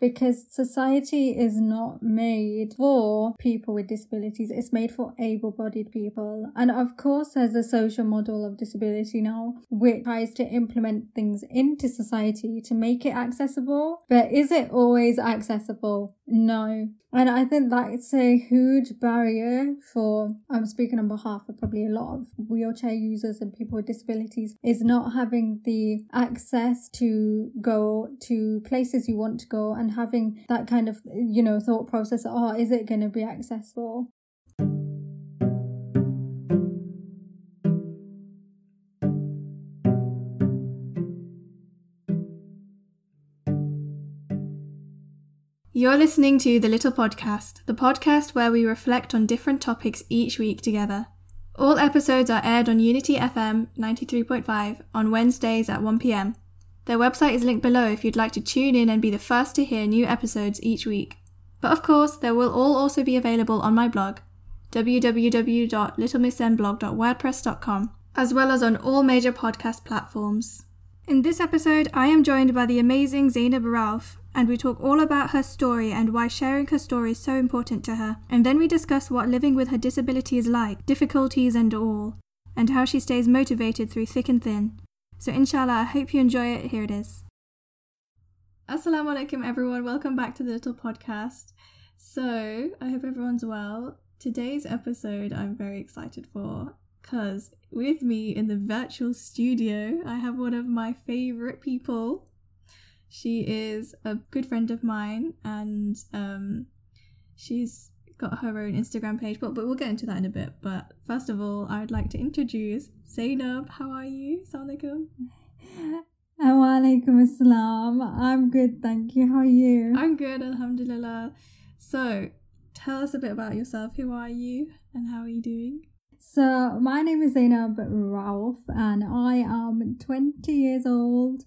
because society is not made for people with disabilities. It's made for able-bodied people. And of course, there's a social model of disability now, which tries to implement things into society to make it accessible. But is it always accessible? No. And I think that's a huge barrier for, I'm speaking on behalf of probably a lot of wheelchair users and people with disabilities, is not having the access to go to places you want to go and having that kind of, you know, thought process, oh, is it going to be accessible? You're listening to The Little Podcast, the podcast where we reflect on different topics each week together. All episodes are aired on Unity FM 93.5 on Wednesdays at 1pm. Their website is linked below if you'd like to tune in and be the first to hear new episodes each week. But of course, they will all also be available on my blog, www.littlemisszenblog.wordpress.com, as well as on all major podcast platforms. In this episode, I am joined by the amazing Zaynab Rauf, and we talk all about her story and why sharing her story is so important to her. And then we discuss what living with her disability is like, difficulties and all, and how she stays motivated through thick and thin. So, inshallah, I hope you enjoy it. Here it is. Assalamu alaikum, everyone. Welcome back to the little podcast. So, I hope everyone's well. Today's episode I'm very excited for because with me in the virtual studio, I have one of my favorite people. She is a good friend of mine and um, she's got her own Instagram page, but, but we'll get into that in a bit. But first of all, I'd like to introduce Zaynab. How are you? Assalamualaikum. Walaikum assalam. I'm good, thank you. How are you? I'm good, alhamdulillah. So, tell us a bit about yourself. Who are you and how are you doing? So, my name is Zaynab Rauf, and I am 20 years old.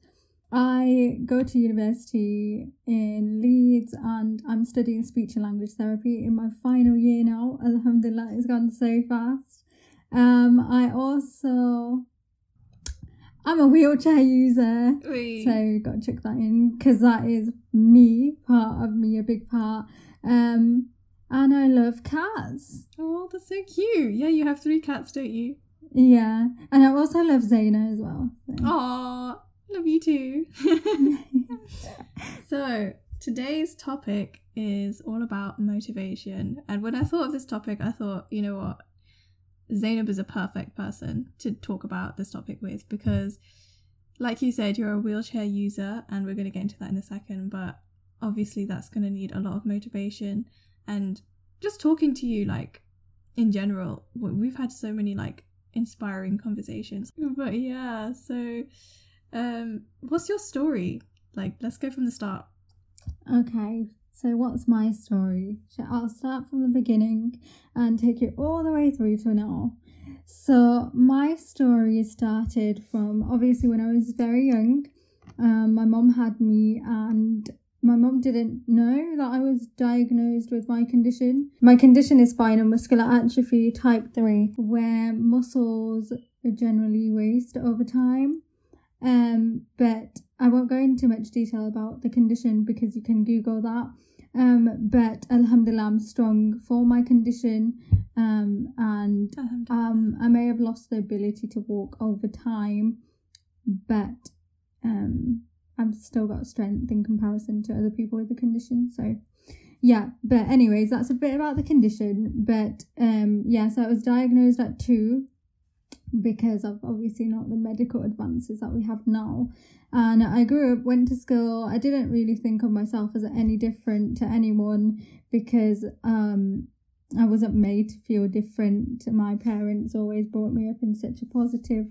I go to university in Leeds and I'm studying speech and language therapy in my final year now. Alhamdulillah, it's gone so fast. Um, I also I'm a wheelchair user, Oui. so got to check that in because that is me, part of me, a big part. Um, and I love cats. Oh, that's so cute. Yeah, you have three cats, don't you? Yeah, and I also love Zaina as well. so. Aw, love you too. so, today's topic is all about motivation. And when I thought of this topic, I thought, you know what? Zaynab is a perfect person to talk about this topic with because, like you said, you're a wheelchair user, and we're going to get into that in a second, but obviously, that's going to need a lot of motivation. And just talking to you, like, in general, we've had so many, like, inspiring conversations. But yeah, so um, what's your story? Like, let's go from the start. Okay, so what's my story? I'll start from the beginning and take you all the way through to now. So my story started from obviously when I was very young. Um, my mom had me, and my mom didn't know that I was diagnosed with my condition. My condition is spinal muscular atrophy type 3, where muscles generally waste over time. Um, but I won't go into much detail about the condition because you can Google that. Um, but Alhamdulillah, I'm strong for my condition. Um, and um, I may have lost the ability to walk over time, but um, I've still got strength in comparison to other people with the condition. So, yeah. But anyways, that's a bit about the condition. But um, yeah, so I was diagnosed at two because of obviously not the medical advances that we have now. And I grew up, went to school. I didn't really think of myself as any different to anyone because um I wasn't made to feel different. My parents always brought me up in such a positive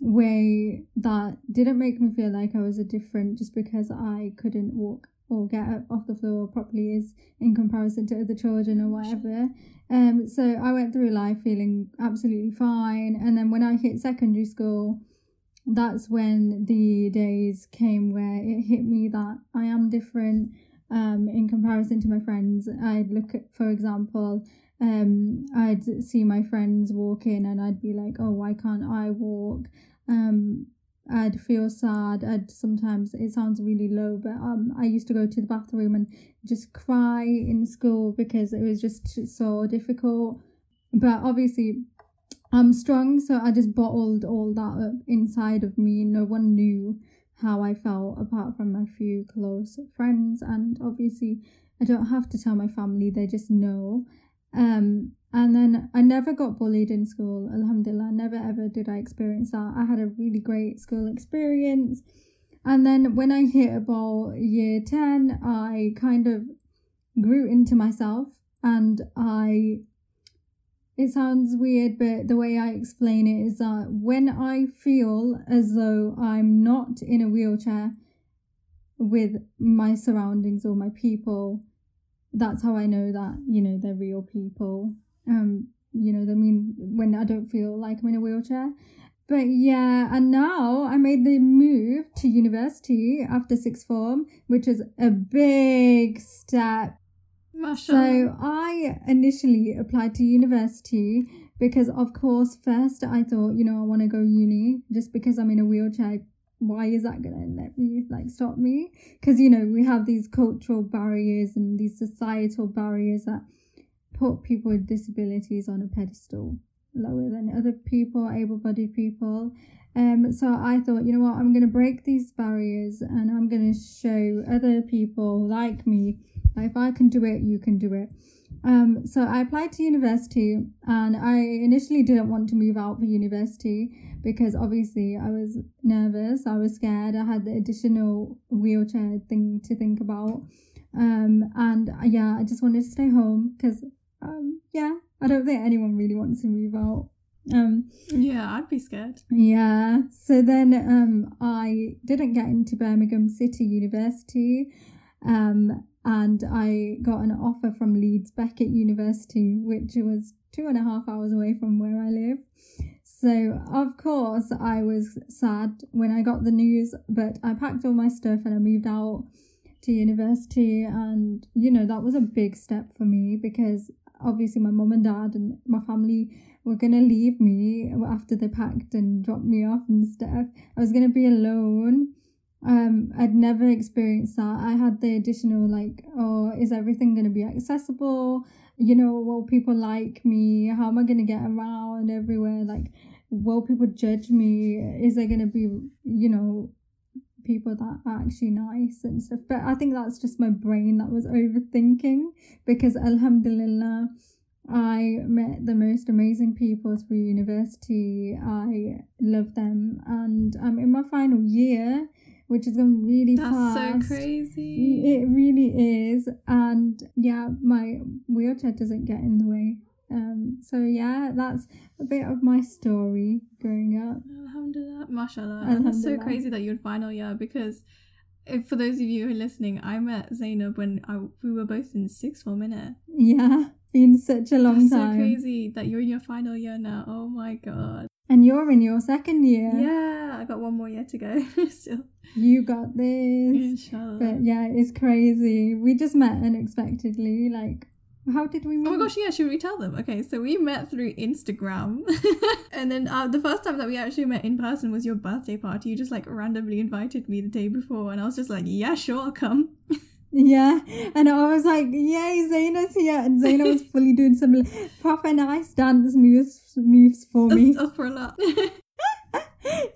way that didn't make me feel like I was a different just because I couldn't walk or get up off the floor properly is in comparison to other children or whatever. Um, so I went through life feeling absolutely fine, and then when I hit secondary school, that's when the days came where it hit me that I am different. Um, in comparison to my friends, I'd look at, for example, um, I'd see my friends walking, and I'd be like, "Oh, why can't I walk?" Um, I'd feel sad. I'd sometimes it sounds really low, but um, I used to go to the bathroom and just cry in school because it was just so difficult. But obviously, I'm strong, so I just bottled all that up inside of me. No one knew how I felt apart from my few close friends, and obviously, I don't have to tell my family; they just know. Um, and then I never got bullied in school, alhamdulillah. Never ever did I experience that. I had a really great school experience. And then when I hit about year 10, I kind of grew into myself and I. It sounds weird, but the way I explain it is that when I feel as though I'm not in a wheelchair with my surroundings or my people, that's how I know that, you know, they're real people. Um, you know, I mean, when I don't feel like I'm in a wheelchair. But yeah, and now I made the move to university after sixth form, which is a big step. So I initially applied to university because, of course, first I thought, you know, I want to go uni just because I'm in a wheelchair why is that gonna let me like stop me? Because you know we have these cultural barriers and these societal barriers that put people with disabilities on a pedestal lower than other people able-bodied people. Um so i thought you know what i'm gonna break these barriers and i'm gonna show other people like me if i can do it you can do it um, so I applied to university and I initially didn't want to move out for university because obviously I was nervous, I was scared, I had the additional wheelchair thing to think about. Um, and uh, yeah, I just wanted to stay home because, um, yeah, I don't think anyone really wants to move out. Um, yeah, I'd be scared. Yeah. So then um, I didn't get into Birmingham City University. Um, and I got an offer from Leeds Beckett University, which was two and a half hours away from where I live. So, of course, I was sad when I got the news, but I packed all my stuff and I moved out to university. And, you know, that was a big step for me because obviously my mum and dad and my family were going to leave me after they packed and dropped me off and stuff. I was going to be alone um i'd never experienced that. I had the additional like oh is everything going to be accessible? You know will people like me? How am i going to get around everywhere? Like will people judge me? Is there going to be you know people that are actually nice and stuff? But i think that's just my brain that was overthinking because alhamdulillah I met the most amazing people through university. I love them, and I'm in my final year which is going really That's fast. so crazy. It really is. And yeah, my wheelchair doesn't get in the way. Um, so yeah, that's a bit of my story growing up. Alhamdulillah, mashallah. And that's so crazy that you're in final year because if, for those of you who are listening, I met Zaynab when I, we were both in sixth form, innit? Yeah, been such a long that's time. so crazy that you're in your final year now. Oh my god. And you're in your second year. Yeah, I got one more year to go still. You got this. Inshallah. But yeah, it's crazy. We just met unexpectedly. Like, how did we meet? Oh my gosh, yeah, should we tell them? Okay, so we met through Instagram. and then uh, the first time that we actually met in person was your birthday party. You just like randomly invited me the day before, and I was just like, yeah, sure, I'll come. Yeah, and I was like, "Yay, Zaina's here!" And Zaina was fully doing some proper nice dance moves moves for me. Astaghfirullah.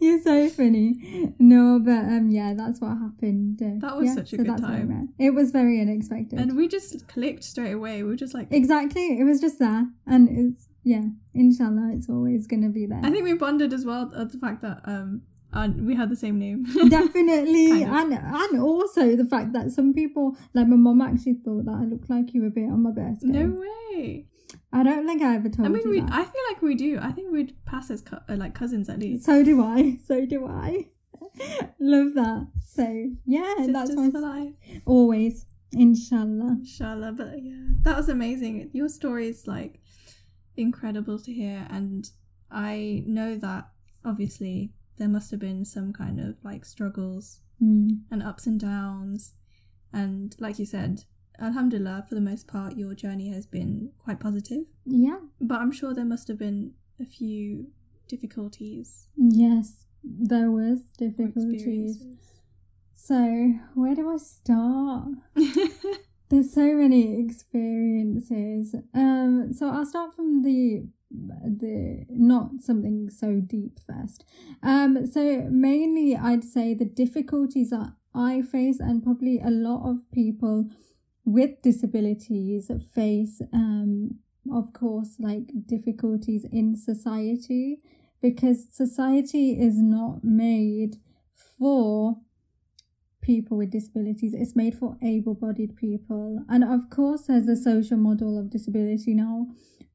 You're so funny. No, but um, yeah, that's what happened. Uh, That was yeah, such a so good that's time. It was very unexpected. and we just clicked straight away. We were just like, exactly, it was just there, and it's yeah. Inshallah, it's always gonna be there. I think we bonded as well at the fact that um uh, we had the same name. Definitely, Kind of. and and also the fact that some people, like my mom, actually thought that I looked like you a bit on my birthday. no way. I don't think I ever told I mean, you we. that. I feel like we do. I think we'd pass as co- uh, like cousins at least. So do I. So do I. Love that. So yeah, that's Sisters my for life. always. Inshallah. Inshallah. But yeah, that was amazing. Your story is like incredible to hear, and I know that obviously there must have been some kind of like struggles Mm. and ups and downs, and like you said, Alhamdulillah, for the most part, your journey has been quite positive. Yeah. But I'm sure there must have been a few difficulties. Yes. there was difficulties. So where do I start? There's so many experiences. Um, so I'll start from the the not something so deep first. Um, so mainly I'd say the difficulties that I face and probably a lot of people with disabilities face um of course like difficulties in society because society is not made for people with disabilities. It's made for able-bodied people. And of course there's a social model of disability now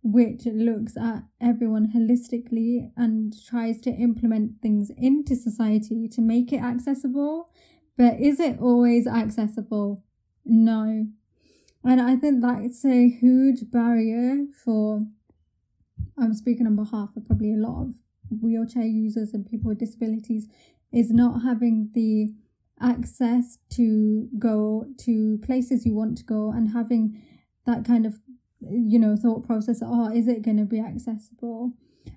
which looks at everyone holistically and tries to implement things into society to make it accessible. But is it always accessible? No. And i think that's a huge barrier for i'm speaking on behalf of probably a lot of wheelchair users and people with disabilities is not having the access to go to places you want to go and having that kind of you know thought process oh is it going to be accessible?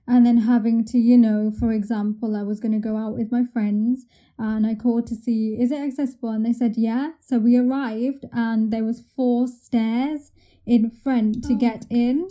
And then having to you know for example i was going to go out with my friends and i called to see is it accessible? And they said yeah. So we arrived and there was four stairs in front to oh get in.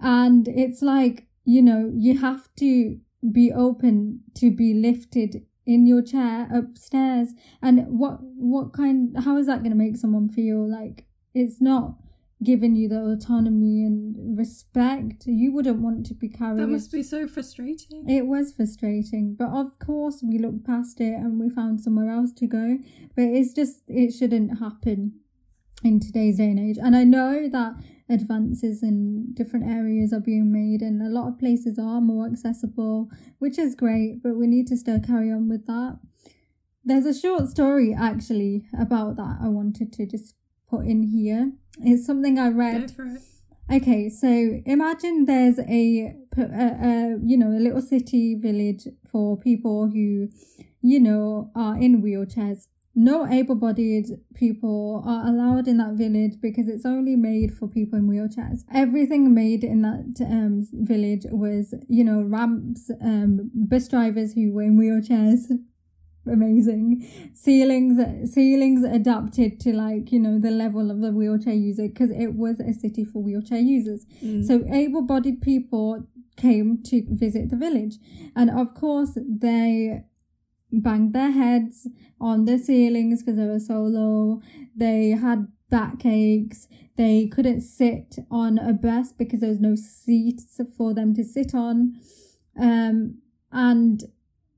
And it's like you know you have to be open to be lifted in your chair upstairs? And what what kind how is that going to make someone feel? Like it's not giving you the autonomy and respect you wouldn't want to be carried. That must be so frustrating. It was frustrating but of course we looked past it and we found somewhere else to go. But it's just it shouldn't happen in today's day and age. And i know that advances in different areas are being made and a lot of places are more accessible which is great but we need to still carry on with that. There's a short story actually about that i wanted to just put in here. It's something i read. Okay so imagine there's a, a, a you know a little city village for people who you know are in wheelchairs no able bodied people are allowed in that village because it's only made for people in wheelchairs. Everything made in that um, village was, you know, ramps, um, bus drivers who were in wheelchairs. Amazing ceilings, ceilings adapted to like you know the level of the wheelchair user because it was a city for wheelchair users. Mm. So able-bodied people came to visit the village, and of course they banged their heads on the ceilings because they were so low. They had backaches. They couldn't sit on a bus because there was no seats for them to sit on. Um, and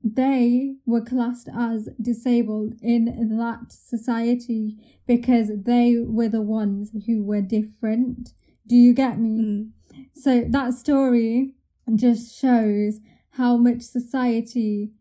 they were classed as disabled in that society because they were the ones who were different. Do you get me? Mm. So that story just shows how much society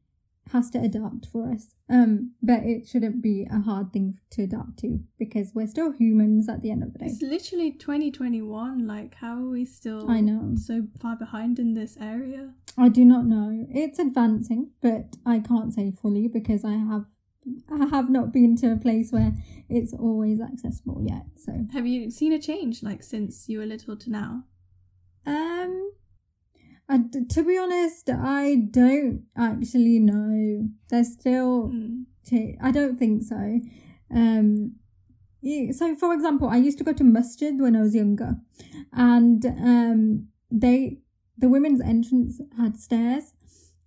has to adapt for us. Um, but it shouldn't be a hard thing to adapt to because we're still humans at the end of the day. It's literally 2021. Like, how are we still I know. so far behind in this area? I do not know. It's advancing, but I can't say fully because I have I have not been to a place where it's always accessible yet. So have you seen a change like since you were little to now? Um to be honest, I don't actually know. There's still, mm. t- I don't think so. Um, so for example, I used to go to masjid when I was younger, and um, they the women's entrance had stairs,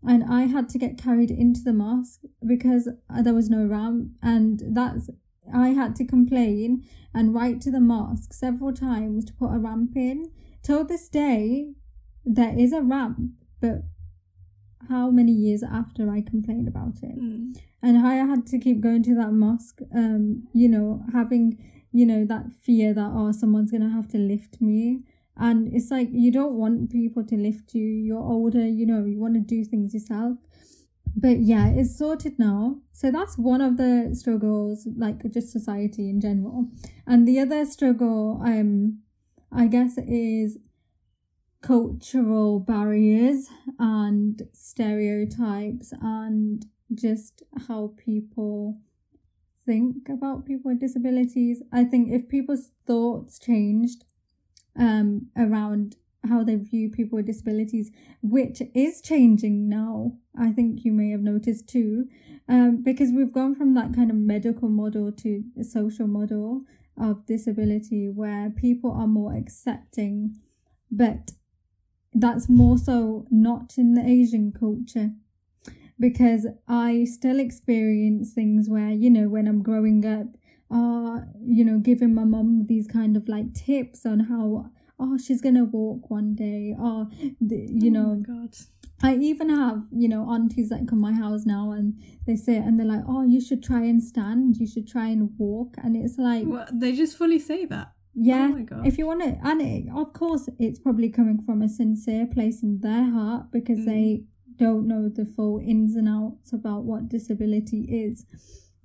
and I had to get carried into the mosque because there was no ramp, and that's I had to complain and write to the mosque several times to put a ramp in. Till this day, there is a ramp, but how many years after I complained about it? Mm. And I had to keep going to that mosque, um, you know, having, you know, that fear that, oh, someone's going to have to lift me. And it's like, you don't want people to lift you. You're older, you know, you want to do things yourself. But yeah, it's sorted now. So that's one of the struggles, like just society in general. And the other struggle, um, I guess, is cultural barriers and stereotypes and just how people think about people with disabilities. I think if people's thoughts changed um, around how they view people with disabilities, which is changing now. I think you may have noticed too, um, because we've gone from that kind of medical model to a social model of disability where people are more accepting, but that's more so not in the Asian culture. Because I still experience things where, you know, when I'm growing up, uh, you know, giving my mom these kind of like tips on how oh she's gonna walk one day or the, you Oh know my God. I even have, you know, aunties that come my house now and they say and they're like, Oh, you should try and stand, you should try and walk and it's like What, they just fully say that. Yeah. Oh my If you wanna and it, of course it's probably coming from a sincere place in their heart because Mm. they don't know the full ins and outs about what disability is.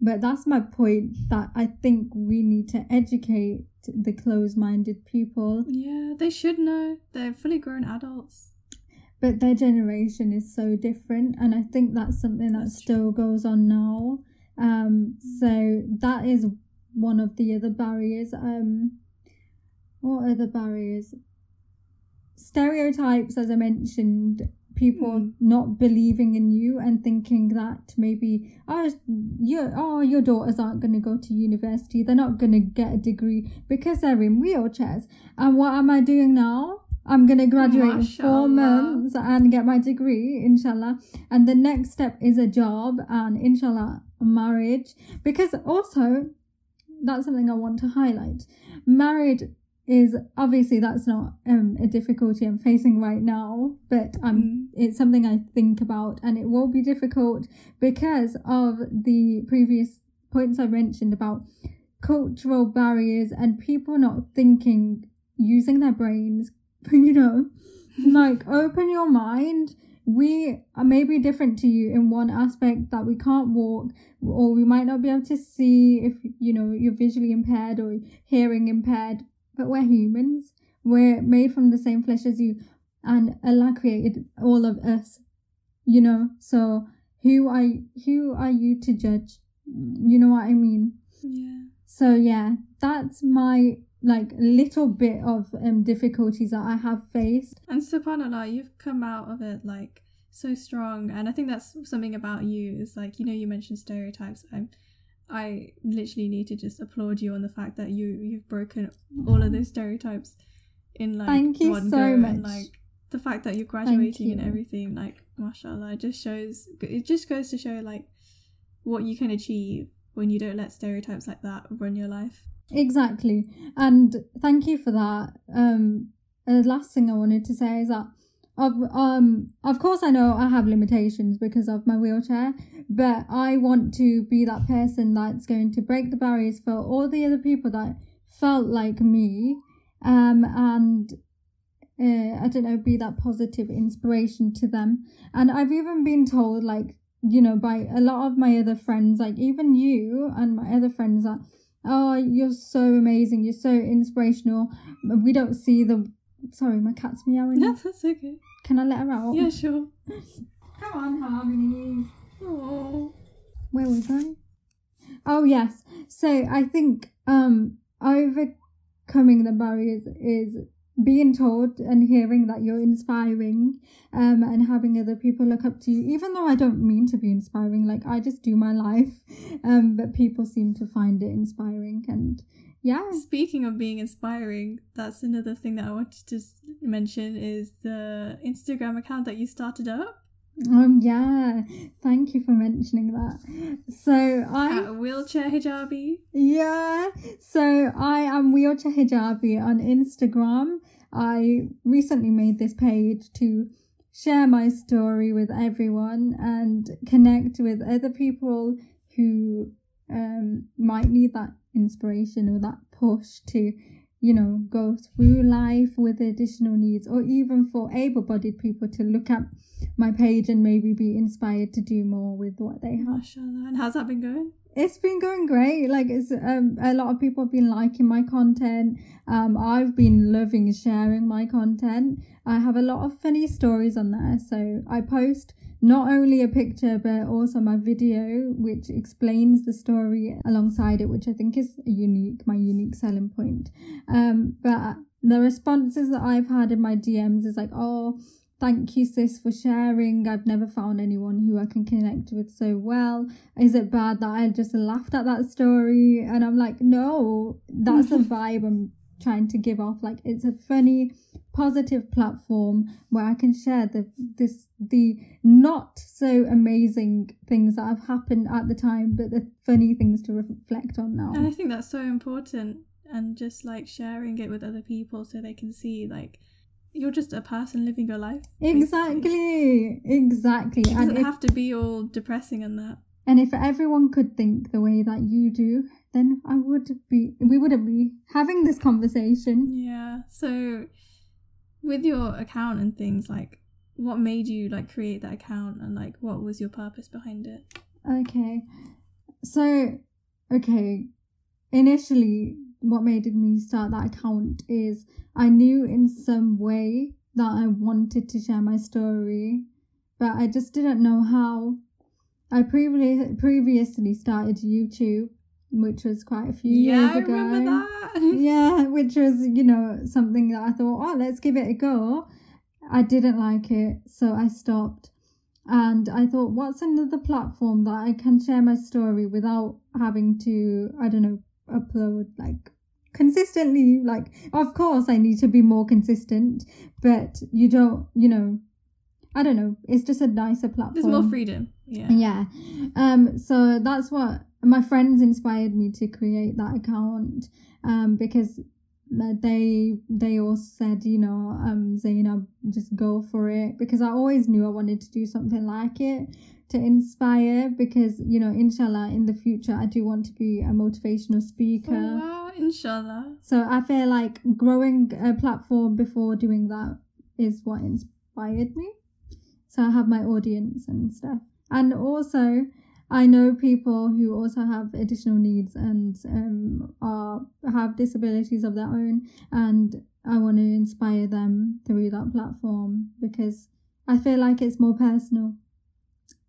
But that's my point that I think we need to educate the closed minded people. Yeah, they should know. They're fully grown adults. but their generation is so different and i think that's something that That's still goes on now um so that is one of the other barriers um what other barriers? Stereotypes as i mentioned people Hmm. not believing in you and thinking that maybe oh your oh your daughters aren't going to go to university they're not going to get a degree because they're in wheelchairs. And what am i doing now? I'm going to graduate in four months and get my degree inshallah. And the next step is a job and inshallah marriage. Because also that's something i want to highlight. Marriage is obviously that's not um, a difficulty i'm facing right now but i'm Mm. it's something I think about, and it will be difficult because of the previous points I mentioned about cultural barriers and people not thinking, using their brains, you know, like open your mind. We are maybe different to you in one aspect that we can't walk, or we might not be able to see if you know you're visually impaired or hearing impaired, but we're humans. We're made from the same flesh as you and Allah created all of us, you know. So who are who are you to judge? You know what I mean? Yeah. So yeah, that's my like little bit of um difficulties that I have faced. And subhanAllah, you've come out of it like so strong. And I think that's something about you is like, you know, you mentioned stereotypes. I'm, I literally need to just applaud you on the fact that you, you've broken all of those stereotypes in like Thank you one so go. And, like the fact that you're graduating and everything, like, mashallah, it just shows, it just goes to show like what you can achieve when you don't let stereotypes like that run your life. Exactly. And thank you for that. Um the last thing I wanted to say is that of um of course I know I have limitations because of my wheelchair, but I want to be that person that's going to break the barriers for all the other people that felt like me. Um and uh, I don't know, be that positive inspiration to them. And I've even been told, like, you know, by a lot of my other friends, like even you and my other friends, that oh, you're so amazing, you're so inspirational. We don't see the. Sorry, my cat's meowing. No, that's okay. Can I let her out? Yeah, sure. Come on, Harmony. Oh. Where was I? Oh yes. So I think um overcoming the barriers is being told and hearing that you're inspiring um and having other people look up to you even though I don't mean to be inspiring like I just do my life um but people seem to find it inspiring and yeah. Speaking of being inspiring, that's another thing that I wanted to mention is the Instagram account that you started up. Um yeah. Thank you for mentioning that. So I at Wheelchair Hijabi. Yeah, so I am Wheelchair Hijabi on Instagram. I recently made this page to share my story with everyone and connect with other people who um, might need that inspiration or that push to, you know, go through life with additional needs, or even for able bodied people to look at my page and maybe be inspired to do more with what they have. Mashallah. And how's that been going? it's been going great. Like it's um a lot of people have been liking my content. Um i've been loving sharing my content. I have a lot of funny stories on there. So i post not only a picture but also my video which explains the story alongside it which i think is unique my unique selling point um but the responses that I've had in my DMs is like, oh, thank you, sis, for sharing. I've never found anyone who I can connect with so well. Is it bad that I just laughed at that story? And I'm like, no, that's the vibe I'm trying to give off. Like, it's a funny, positive platform where I can share the this the not so amazing things that have happened at the time, but the funny things to reflect on now. And I think that's so important and just like sharing it with other people so they can see like you're just a person living your life. basically. Exactly, exactly. It And doesn't if, have to be all depressing and that. and if everyone could think the way that you do, then I would be. We wouldn't be having this conversation. Yeah. So with your account and things, like what made you like create that account and like what was your purpose behind it? Okay, so okay, initially, what made me start that account is I knew in some way that I wanted to share my story, but I just didn't know how. I previously previously started YouTube, which was quite a few yeah, years I ago. remember that. yeah, which was, you know, something that I thought, oh, let's give it a go. I didn't like it, so I stopped. And I thought, what's another platform that I can share my story without having to, I don't know, upload like consistently? Like, of course, I need to be more consistent, but you don't, you know, I don't know. It's just a nicer platform. There's more freedom. Yeah. Yeah. Um, so that's what my friends inspired me to create that account. Um, because they they all said, you know, um, Zaynab, just go for it. Because I always knew I wanted to do something like it to inspire. Because you know, inshallah, in the future, I do want to be a motivational speaker. Oh, wow, inshallah. So I feel like growing a platform before doing that is what inspired me. So I have my audience and stuff. And also, I know people who also have additional needs and um, are have disabilities of their own, and I want to inspire them through that platform because I feel like it's more personal.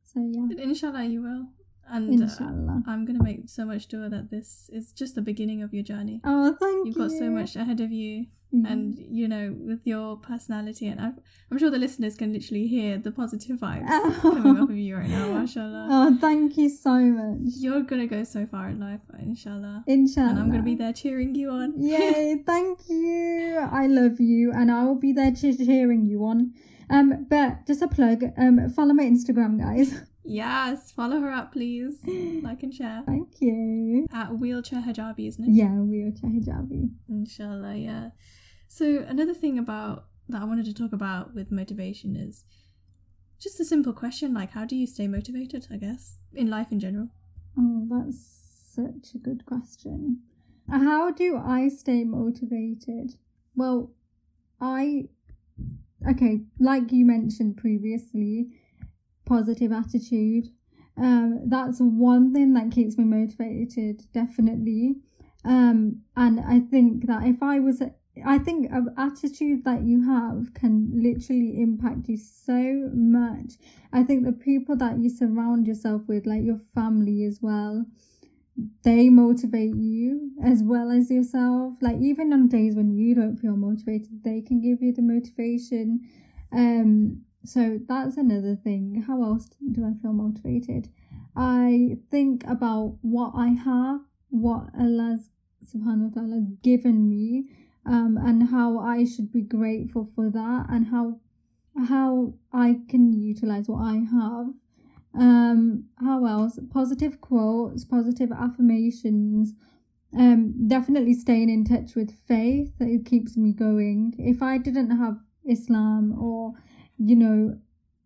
So yeah, But inshallah, you will. And uh, inshallah. I'm gonna make so much sure that this is just the beginning of your journey. Oh, thank You've you. got so much ahead of you, Yeah. and you know, with your personality, and I'm, I'm sure the listeners can literally hear the positive vibes coming off of you right now, mashallah. Oh, thank you so much. You're gonna go so far in life, inshallah. Inshallah. And I'm gonna be there cheering you on. Yay, thank you. I love you and I will be there cheering you on. Um, but just a plug, um, follow my Instagram, guys. yes, follow her up, please. Like and share. Thank you. At wheelchair hijabi, isn't it? Yeah, wheelchair hijabi. Inshallah, yeah. So another thing about that I wanted to talk about with motivation is just a simple question like how do you stay motivated, I guess, in life in general? Oh, that's such a good question. How do I stay motivated? Well, I, okay, like you mentioned previously, positive attitude. Um, that's one thing that keeps me motivated, definitely. Um, and I think that if I was, I think an attitude that you have can literally impact you so much. I think the people that you surround yourself with, like your family as well, they motivate you as well as yourself. Like even on days when you don't feel motivated, they can give you the motivation. Um, so that's another thing. How else do I feel motivated? I think about what I have, what Allah subhanahu wa ta'ala has given me, um, and how I should be grateful for that and how how I can utilize what I have. Um, how else? Positive quotes, positive affirmations. Um, definitely staying in touch with faith. It keeps me going. If I didn't have Islam or, you know,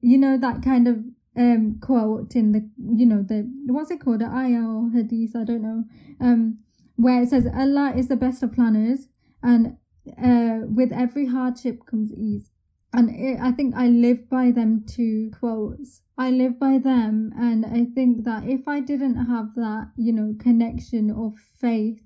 you know that kind of um quote in the you know the what's it called the ayah or hadith I don't know um where it says Allah is the best of planners and uh with every hardship comes ease and it, I think I live by them two quotes. I live by them, and I think that if I didn't have that, you know, connection or faith,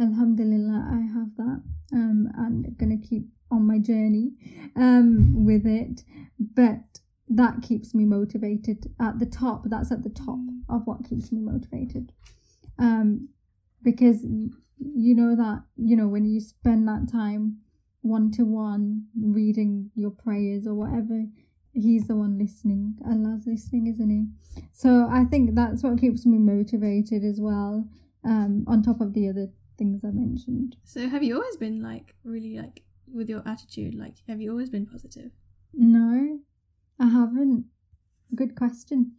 Alhamdulillah, I have that. Um, and gonna keep on my journey, um, with it. But that keeps me motivated at the top. That's at the top of what keeps me motivated. Um, because you know that you know when you spend that time one to one reading your prayers or whatever. He's the one listening. Allah's listening, isn't he? So I think that's what keeps me motivated as well. Um, on top of the other things I mentioned. So have you always been like really like with your attitude? Like have you always been positive? No, I haven't. Good question.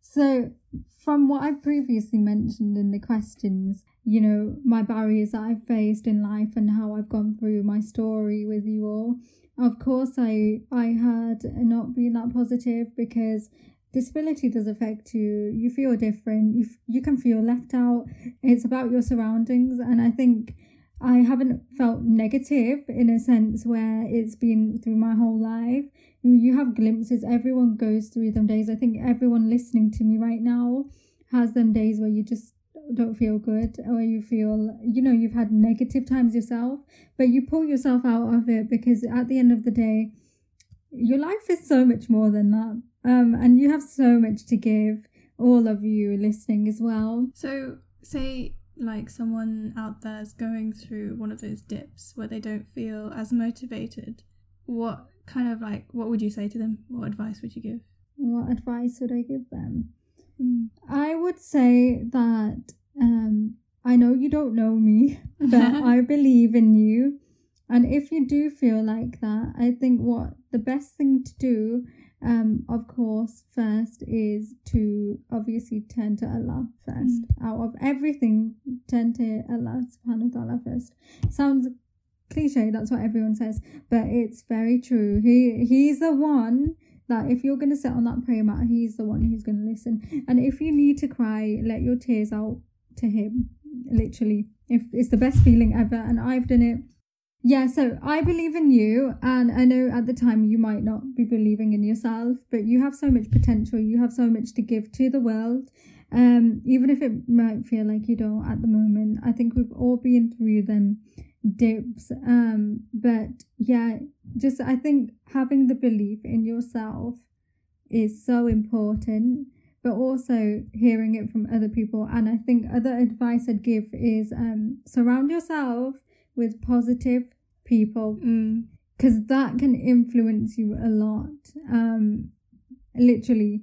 So, from what I previously mentioned in the questions, you know, my barriers that I've faced in life and how I've gone through my story with you all. Of course, I I had not been that positive because disability does affect you. You feel different. You f- you can feel left out. It's about your surroundings, and I think I haven't felt negative in a sense where it's been through my whole life. You have glimpses. Everyone goes through them days. I think everyone listening to me right now has them days where you just don't feel good or you feel you know you've had negative times yourself but you pull yourself out of it because at the end of the day your life is so much more than that um and you have so much to give all of you listening as well So say like someone out there is going through one of those dips where they don't feel as motivated. What kind of like what would you say to them? What advice would you give? what advice would i give them I would say that um, I know you don't know me, but I believe in you. And if you do feel like that, I think what the best thing to do, um, of course, first is to obviously turn to Allah first. Out of everything, turn to Allah subhanahu wa ta'ala first. Sounds cliche, that's what everyone says, but it's very true. He he's the one that if you're going to sit on that prayer mat, he's the one who's going to listen. And if you need to cry, let your tears out to him, literally. If it's the best feeling ever, and I've done it. Yeah, so I believe in you, and I know at the time you might not be believing in yourself, but you have so much potential. You have so much to give to the world. Um, even if it might feel like you don't at the moment, I think we've all been through them dips. Um, but yeah, just I think having the belief in yourself is so important, but also hearing it from other people. And I think other advice I'd give is um, surround yourself with positive people Mm. because that can influence you a lot. Um, literally.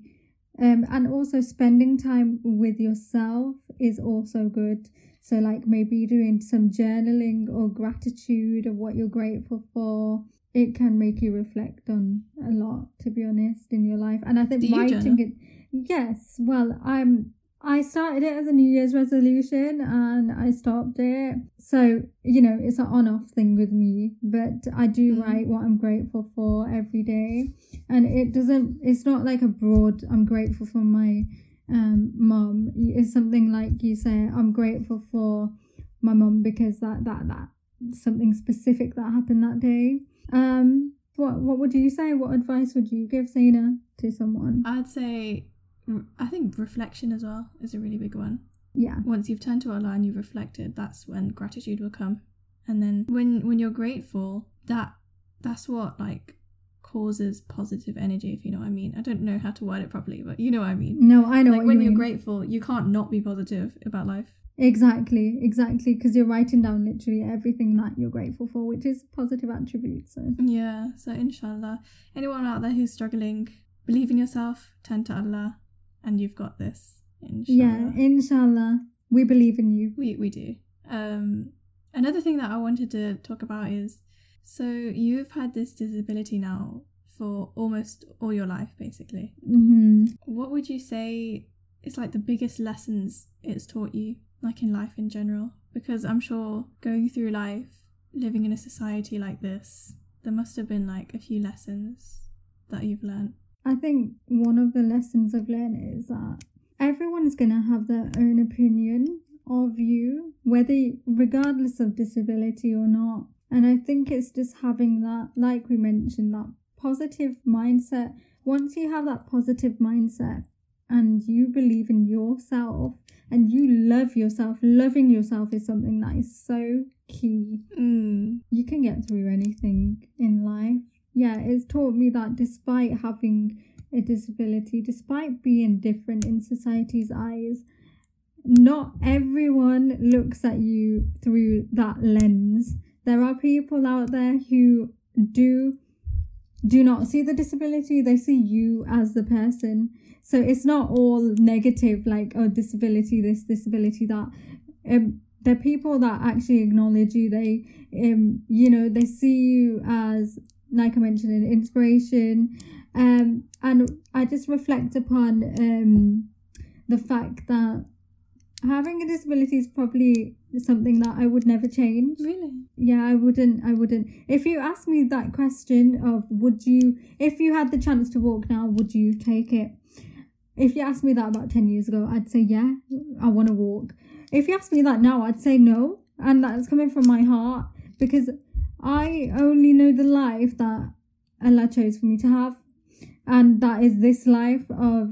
Um, and also spending time with yourself is also good. So, like maybe doing some journaling or gratitude of what you're grateful for. It can make you reflect on a lot, to be honest, in your life. And I think writing journal? it, yes. Well, I'm. I started it as a New Year's resolution and I stopped it. So, you know, it's an on off thing with me, but I do Mhm. write what I'm grateful for every day. And it doesn't, it's not like a broad, I'm grateful for my um, mum. It's something like you say, I'm grateful for my mum because that, that, that, something specific that happened that day. Um, what, what would you say? What advice would you give, Zaina, to someone? I'd say Mm, I think reflection as well is a really big one. Yeah. Once you've turned to Allah and you've reflected, that's when gratitude will come. And then when when you're grateful, that that's what like causes positive energy, if you know what I mean. I don't know how to word it properly, but you know what I mean. No, I know like when you you're mean. grateful, you can't not be positive about life. Exactly, exactly, because you're writing down literally everything that you're grateful for, which is positive attributes. So Yeah, so inshallah, anyone out there who's struggling, believe in yourself, turn to Allah, and you've got this. Inshallah. yeah, inshallah, we believe in you. We we do. Um, another thing that I wanted to talk about is so you've had this disability now for almost all your life, basically. hmm What would you say is like the biggest lessons it's taught you, like in life in general? Because I'm sure going through life, living in a society like this, there must have been like a few lessons that you've learned. I think one of the lessons I've learned is that everyone's gonna have their own opinion of you, whether regardless of disability or not. And I think it's just having that, like we mentioned, that positive mindset. Once you have that positive mindset and you believe in yourself and you love yourself, loving yourself is something that is so key Mm. you can get through anything in life. Yeah, it's taught me that despite having a disability, despite being different in society's eyes, not everyone looks at you through that lens. there are people out there who do do not see the disability they see you as the person so it's not all negative like oh disability this disability that um they're people that actually acknowledge you they um you know they see you as like i mentioned an inspiration um and i just reflect upon um the fact that having a disability is probably something that I would never change. Really? Yeah, I wouldn't. I wouldn't. If you ask me that question of would you, if you had the chance to walk now, would you take it? If you asked me that about 10 years ago, I'd say, yeah, I want to walk. If you ask me that now, I'd say no. And that's coming from my heart because I only know the life that Allah chose for me to have. And that is this life of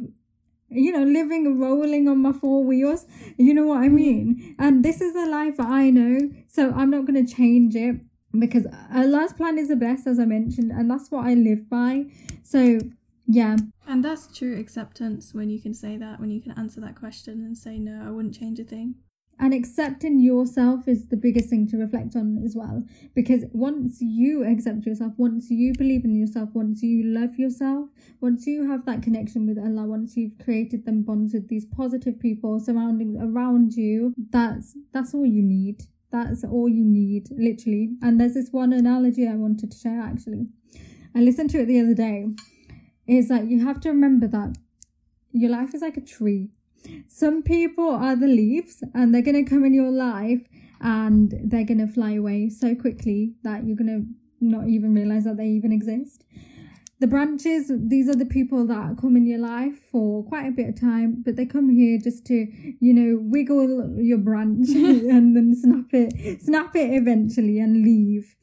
you know, living, rolling on my four wheels. You know what I mm. mean? And this is the life that I know. So I'm not going to change it because Allah's plan is the best, as I mentioned, and that's what I live by. So, yeah. And that's true acceptance when you can say that, when you can answer that question and say, no, I wouldn't change a thing and accepting yourself is the biggest thing to reflect on as well. Because once you accept yourself once you believe in yourself once you love yourself once you have that connection with allah once you've created them bonds with these positive people surrounding around you that's that's all you need. That's all you need literally. And there's this one analogy i wanted to share actually. I listened to it the other day. Is that you have to remember that your life is like a tree some people are the leaves and they're going to come in your life and they're going to fly away so quickly that you're going to not even realize that they even exist. The branches, these are the people that come in your life for quite a bit of time, but they come here just to, you know, wiggle your branch and then snap it, snap it eventually and leave.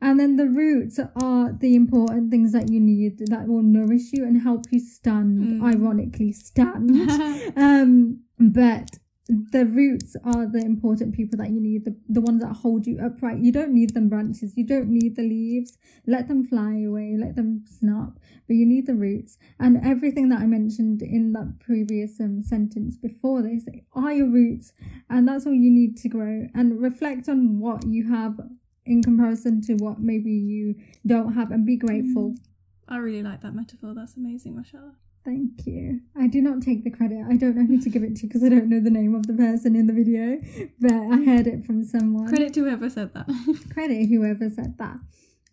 And then the roots are the important things that you need that will nourish you and help you stand, mm. ironically, stand. um, but the roots are the important people that you need, the, the ones that hold you upright. You don't need them branches, you don't need the leaves. Let them fly away, let them snap, but you need the roots. And everything that I mentioned in that previous um, sentence before this are your roots, and that's all you need to grow. And reflect on what you have in comparison to what maybe you don't have and be grateful. Mm. I really like that metaphor. That's amazing, mashallah. Thank you. I do not take the credit. I don't know who to give it to because I don't know the name of the person in the video, but I heard it from someone. Credit to whoever said that. credit whoever said that.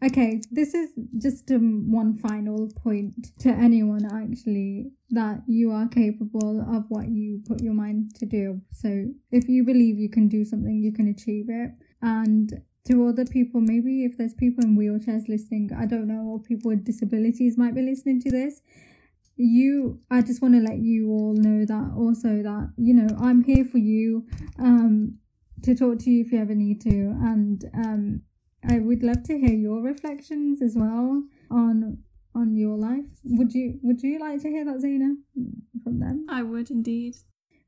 Okay, this is just um, one final point to anyone actually that you are capable of what you put your mind to do. So if you believe you can do something, you can achieve it. And to other people, maybe if there's people in wheelchairs listening, I don't know, or people with disabilities might be listening to this. You, I just want to let you all know that also that, you know, I'm here for you um, to talk to you if you ever need to. And um, I would love to hear your reflections as well on on your life. Would you would you like to hear that, Zena, from them? I would indeed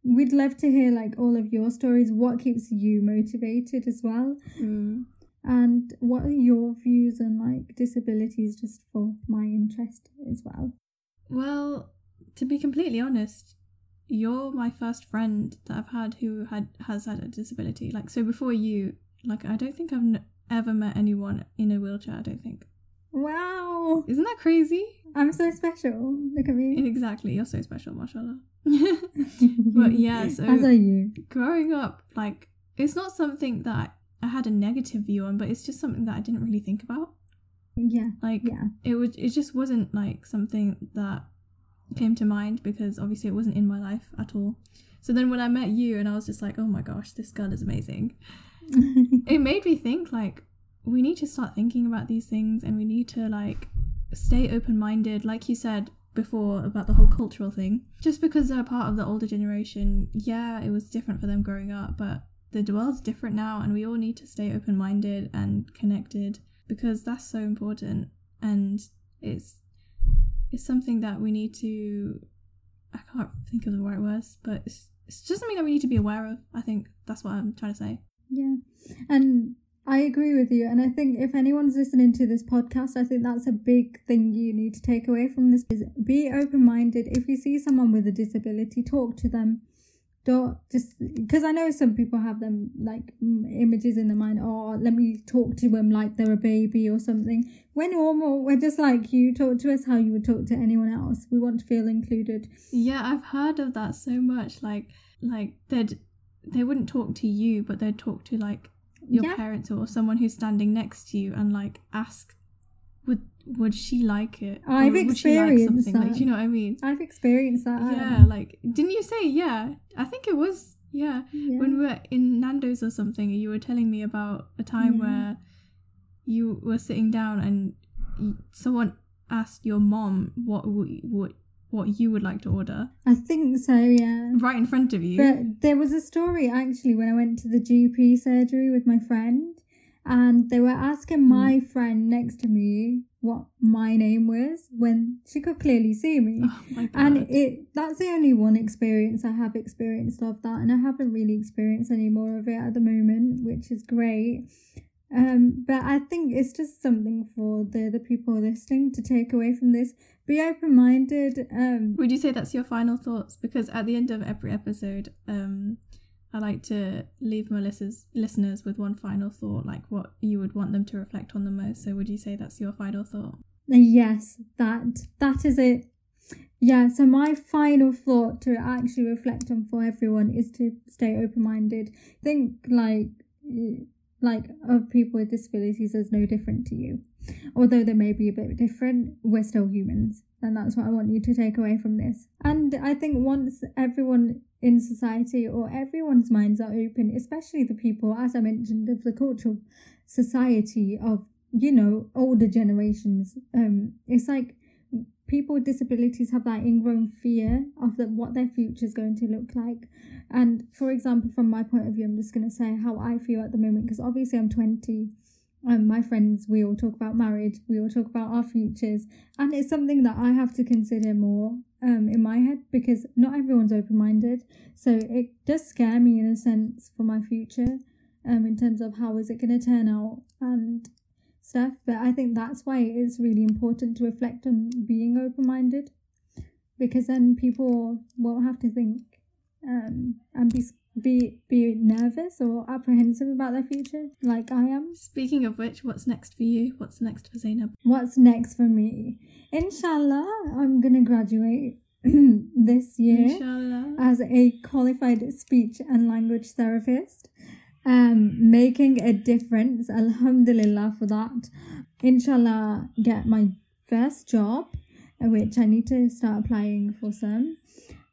we'd love to hear like all of your stories. What keeps you motivated as well? Mm. and what are your views on like disabilities just for my interest as well? Well to be completely honest you're my first friend that i've had who had has had a disability. Like so before you like i don't think i've n- ever met anyone in a wheelchair i don't think wow isn't that crazy i'm so special look at me exactly you're so special mashallah but yeah, so as are you. Growing up, like it's not something that I had a negative view on, but it's just something that I didn't really think about. Yeah. Like yeah. it was it just wasn't like something that came to mind because obviously it wasn't in my life at all. So then when I met you and I was just like, oh my gosh, this girl is amazing. it made me think like we need to start thinking about these things and we need to like stay open minded. Like you said, before about the whole cultural thing. Just because they're part of the older generation, yeah, it was different for them growing up, but the world's different now and we all need to stay open minded and connected because that's so important and it's it's something that we need to I can't think of the right words, but it's, it's just something that we need to be aware of. I think that's what I'm trying to say. Yeah. And I agree with you. And I think if anyone's listening to this podcast, I think that's a big thing you need to take away from this is be open minded. If you see someone with a disability, talk to them. don't just because I know some people have them like images in their mind. Oh, let me talk to them like they're a baby or something. We're normal. We're just like you. Talk to us how you would talk to anyone else. We want to feel included. Yeah, I've heard of that so much. Like, like they'd they wouldn't talk to you, but they'd talk to like your Yeah. parents or someone who's standing next to you and like ask, would would she like it? I've would she like experienced something? Like, that. do you know what I mean? I've experienced that. Yeah, like didn't you say yeah? I think it was yeah. Yeah. When we were in Nando's or something, you were telling me about a time Yeah. where you were sitting down and someone asked your mom what what what you would like to order I think so. Yeah. right in front of you. But there was a story actually when I went to the GP surgery with my friend, and they were asking my friend next to me what my name was when she could clearly see me. oh my god. And it that's the only one experience I have experienced of that, and I haven't really experienced any more of it at the moment, which is great. Um, but I think it's just something for the the people listening to take away from this. Be open minded. Um, Would you say that's your final thoughts? Because at the end of every episode, um, I like to leave my listeners with one final thought, like what you would want them to reflect on the most. So would you say that's your final thought? Yes, that that is it. Yeah, so my final thought to actually reflect on for everyone is to stay open minded. Think like like of people with disabilities is no different to you. Although they may be a bit different, we're still humans. And that's what I want you to take away from this. And I think once everyone in society or everyone's minds are open, especially the people, as I mentioned, of the cultural society of you know older generations um it's like people with disabilities have that ingrown fear of the, what their future is going to look like. And for example from my point of view i'm just going to say how i feel at the moment because obviously i'm 20 um, my friends we all talk about marriage we all talk about our futures and it's something that i have to consider more um, in my head because not everyone's open-minded. So it does scare me in a sense for my future um, in terms of how is it going to turn out and stuff. But I think that's why it's really important to reflect on being open minded because then people won't have to think um, and be be be nervous or apprehensive about their future like I am. Speaking of which, what's next for you? What's next for Zaynab? What's next for me? Inshallah, I'm gonna graduate this year Inshallah. as a qualified speech and language therapist, um, making a difference. Alhamdulillah for that. Inshallah, get my first job, which I need to start applying for some.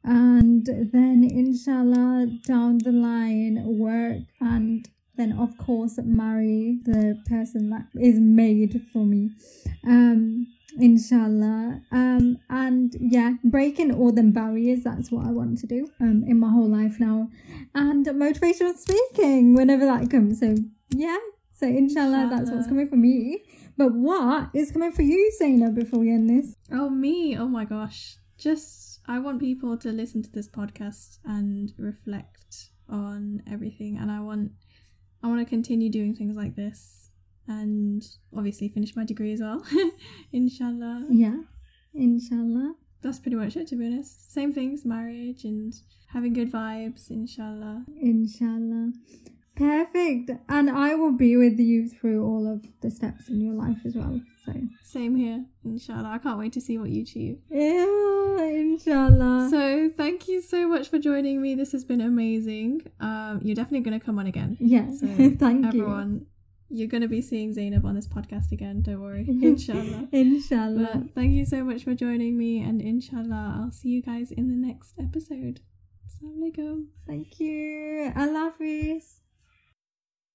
And then, inshallah, down the line, work and then, of course, marry the person that is made for me. Um, inshallah um and yeah breaking all them barriers that's what i want to do um in my whole life now and motivational speaking whenever that comes so yeah so inshallah, that's what's coming for me but what is coming for you Zainab before we end this Oh, me. Oh my gosh. Just, I want people to listen to this podcast and reflect on everything. And I want, I want to continue doing things like this and obviously finish my degree as well. Inshallah. yeah inshallah That's pretty much it, to be honest. Same things, marriage and having good vibes. Inshallah. inshallah perfect and i will be with you through all of the steps in your life as well so Same here. Inshallah. I can't wait to see what you achieve. yeah inshallah So thank you so much for joining me. This has been amazing. Um, you're definitely going to come on again. yes So thank you everyone, you. are going to be seeing Zaynab on this podcast again. Don't worry. Inshallah. inshallah but thank you so much for joining me, and inshallah, I'll see you guys in the next episode. Assalamu alaikum. Thank you. Allah Hafiz.